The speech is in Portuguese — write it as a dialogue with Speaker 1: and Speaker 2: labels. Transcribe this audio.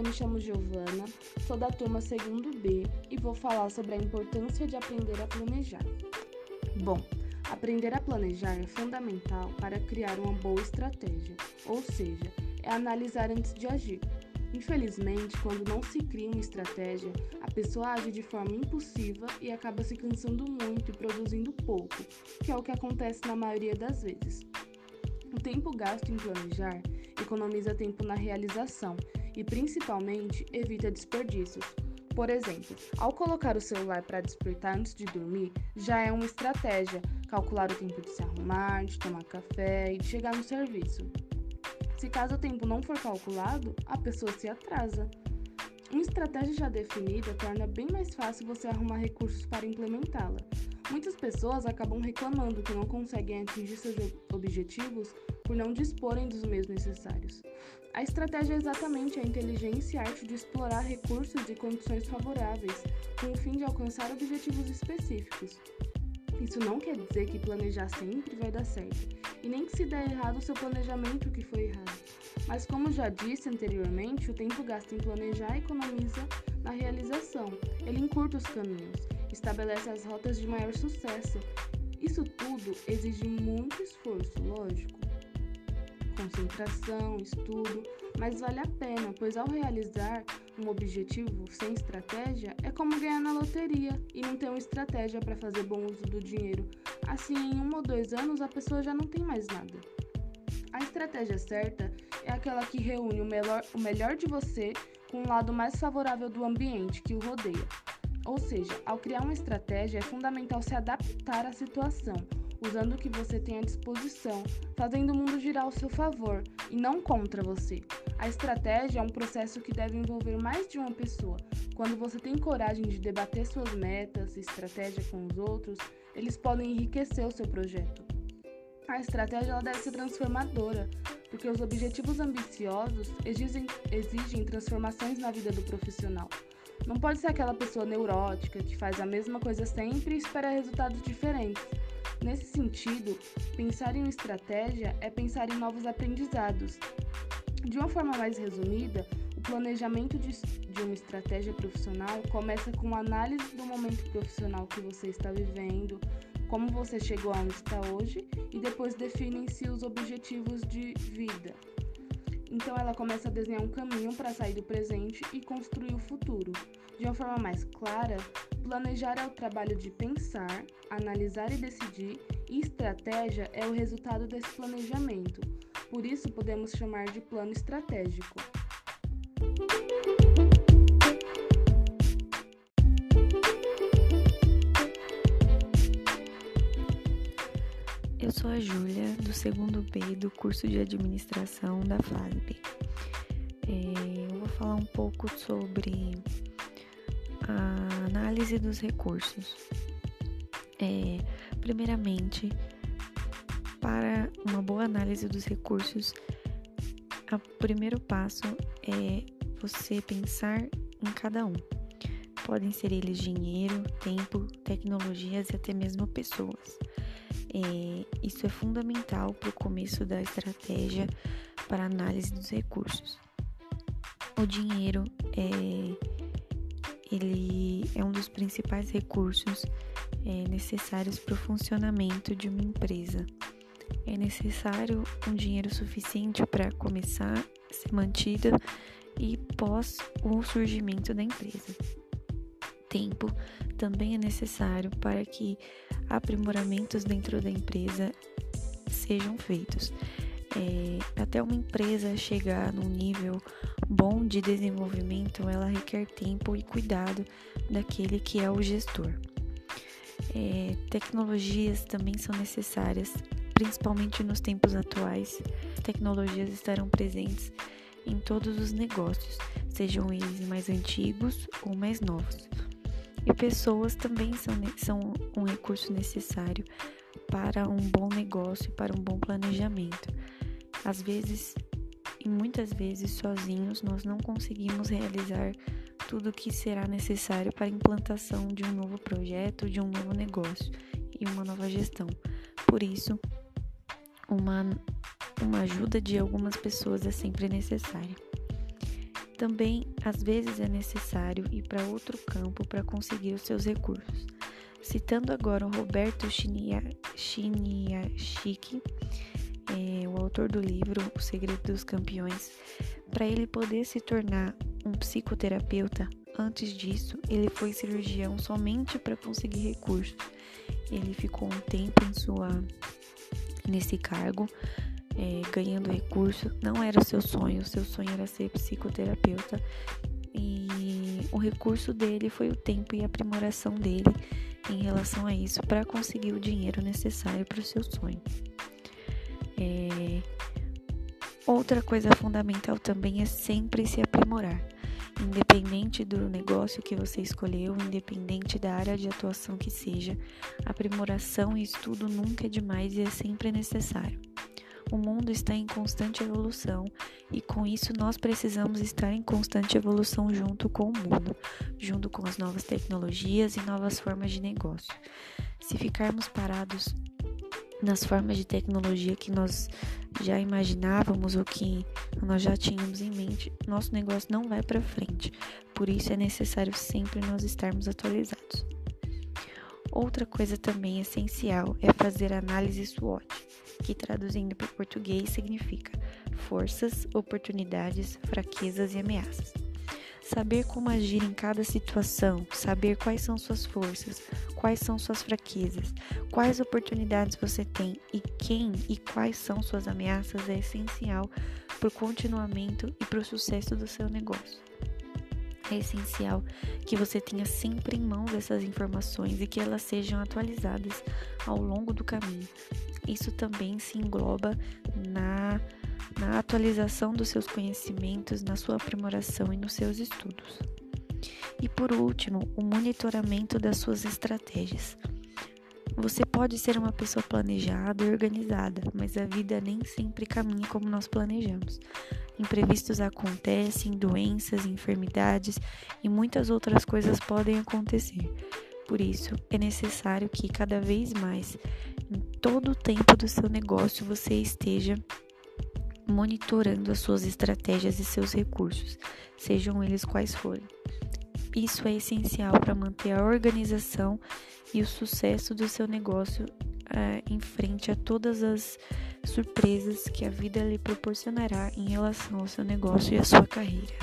Speaker 1: eu me chamo Giovana, sou da turma segundo B e vou falar sobre a importância de aprender a planejar. Bom, aprender a planejar é fundamental para criar uma boa estratégia, ou seja, é analisar antes de agir. Infelizmente, quando não se cria uma estratégia, a pessoa age de forma impulsiva e acaba se cansando muito e produzindo pouco, que é o que acontece na maioria das vezes. O tempo gasto em planejar economiza tempo na realização e, principalmente, evita desperdícios. Por exemplo, ao colocar o celular para despertar antes de dormir, já é uma estratégia calcular o tempo de se arrumar, de tomar café e de chegar no serviço. Se caso o tempo não for calculado, a pessoa se atrasa. Uma estratégia já definida torna bem mais fácil você arrumar recursos para implementá-la. Muitas pessoas acabam reclamando que não conseguem atingir seus objetivos por não disporem dos meios necessários. A estratégia é exatamente a inteligência e arte de explorar recursos e condições favoráveis, com o fim de alcançar objetivos específicos. Isso não quer dizer que planejar sempre vai dar certo, e nem que se der errado o seu planejamento que foi errado. Mas como já disse anteriormente, o tempo gasto em planejar economiza na realização. Ele encurta os caminhos, estabelece as rotas de maior sucesso. Isso tudo exige muito esforço, lógico concentração, estudo, mas vale a pena, pois ao realizar um objetivo sem estratégia é como ganhar na loteria e não ter uma estratégia para fazer bom uso do dinheiro. Assim, em um ou dois anos a pessoa já não tem mais nada. A estratégia certa é aquela que reúne o melhor, o melhor de você com o lado mais favorável do ambiente que o rodeia. Ou seja, ao criar uma estratégia é fundamental se adaptar à situação usando o que você tem à disposição, fazendo o mundo girar ao seu favor e não contra você. A estratégia é um processo que deve envolver mais de uma pessoa. Quando você tem coragem de debater suas metas e estratégia com os outros, eles podem enriquecer o seu projeto. A estratégia ela deve ser transformadora, porque os objetivos ambiciosos exigem, exigem transformações na vida do profissional. Não pode ser aquela pessoa neurótica que faz a mesma coisa sempre e espera resultados diferentes. Nesse sentido, pensar em uma estratégia é pensar em novos aprendizados. De uma forma mais resumida, o planejamento de, de uma estratégia profissional começa com a análise do momento profissional que você está vivendo, como você chegou aonde está hoje e depois definem-se os objetivos de vida. Então ela começa a desenhar um caminho para sair do presente e construir o futuro. De uma forma mais clara, planejar é o trabalho de pensar, analisar e decidir, e estratégia é o resultado desse planejamento. Por isso podemos chamar de plano estratégico.
Speaker 2: Sou a Júlia, do segundo B do curso de administração da FASB. É, eu vou falar um pouco sobre a análise dos recursos. É, primeiramente, para uma boa análise dos recursos, o primeiro passo é você pensar em cada um. Podem ser eles dinheiro, tempo, tecnologias e até mesmo pessoas. É, isso é fundamental para o começo da estratégia para análise dos recursos. O dinheiro é ele é um dos principais recursos é, necessários para o funcionamento de uma empresa. É necessário um dinheiro suficiente para começar, ser mantida e pós o surgimento da empresa. Tempo também é necessário para que aprimoramentos dentro da empresa sejam feitos. É, até uma empresa chegar num nível bom de desenvolvimento, ela requer tempo e cuidado daquele que é o gestor. É, tecnologias também são necessárias, principalmente nos tempos atuais. Tecnologias estarão presentes em todos os negócios, sejam eles mais antigos ou mais novos. E pessoas também são, são um recurso necessário para um bom negócio, para um bom planejamento. Às vezes, e muitas vezes sozinhos nós não conseguimos realizar tudo o que será necessário para a implantação de um novo projeto, de um novo negócio e uma nova gestão. Por isso, uma, uma ajuda de algumas pessoas é sempre necessária. Também, às vezes, é necessário ir para outro campo para conseguir os seus recursos. Citando agora o Roberto Chiniachiki, é, o autor do livro O Segredo dos Campeões, para ele poder se tornar um psicoterapeuta, antes disso, ele foi cirurgião somente para conseguir recursos. Ele ficou um tempo em sua nesse cargo, é, ganhando recurso. Não era o seu sonho, o seu sonho era ser psicoterapeuta. E o recurso dele foi o tempo e a aprimoração dele em relação a isso para conseguir o dinheiro necessário para o seu sonho. É... Outra coisa fundamental também é sempre se aprimorar. Independente do negócio que você escolheu, independente da área de atuação que seja, aprimoração e estudo nunca é demais e é sempre necessário. O mundo está em constante evolução e com isso nós precisamos estar em constante evolução junto com o mundo, junto com as novas tecnologias e novas formas de negócio. Se ficarmos parados nas formas de tecnologia que nós já imaginávamos ou que nós já tínhamos em mente, nosso negócio não vai para frente. Por isso é necessário sempre nós estarmos atualizados. Outra coisa também essencial é fazer análise SWOT, que traduzindo para português significa forças, oportunidades, fraquezas e ameaças. Saber como agir em cada situação, saber quais são suas forças, quais são suas fraquezas, quais oportunidades você tem e quem e quais são suas ameaças é essencial para o continuamento e para o sucesso do seu negócio. É essencial que você tenha sempre em mãos essas informações e que elas sejam atualizadas ao longo do caminho. Isso também se engloba na na atualização dos seus conhecimentos, na sua aprimoração e nos seus estudos. E por último, o monitoramento das suas estratégias. Você pode ser uma pessoa planejada e organizada, mas a vida nem sempre caminha como nós planejamos. Imprevistos acontecem, doenças, enfermidades e muitas outras coisas podem acontecer. Por isso, é necessário que cada vez mais, em todo o tempo do seu negócio, você esteja monitorando as suas estratégias e seus recursos, sejam eles quais forem. Isso é essencial para manter a organização e o sucesso do seu negócio uh, em frente a todas as surpresas que a vida lhe proporcionará em relação ao seu negócio e à sua carreira.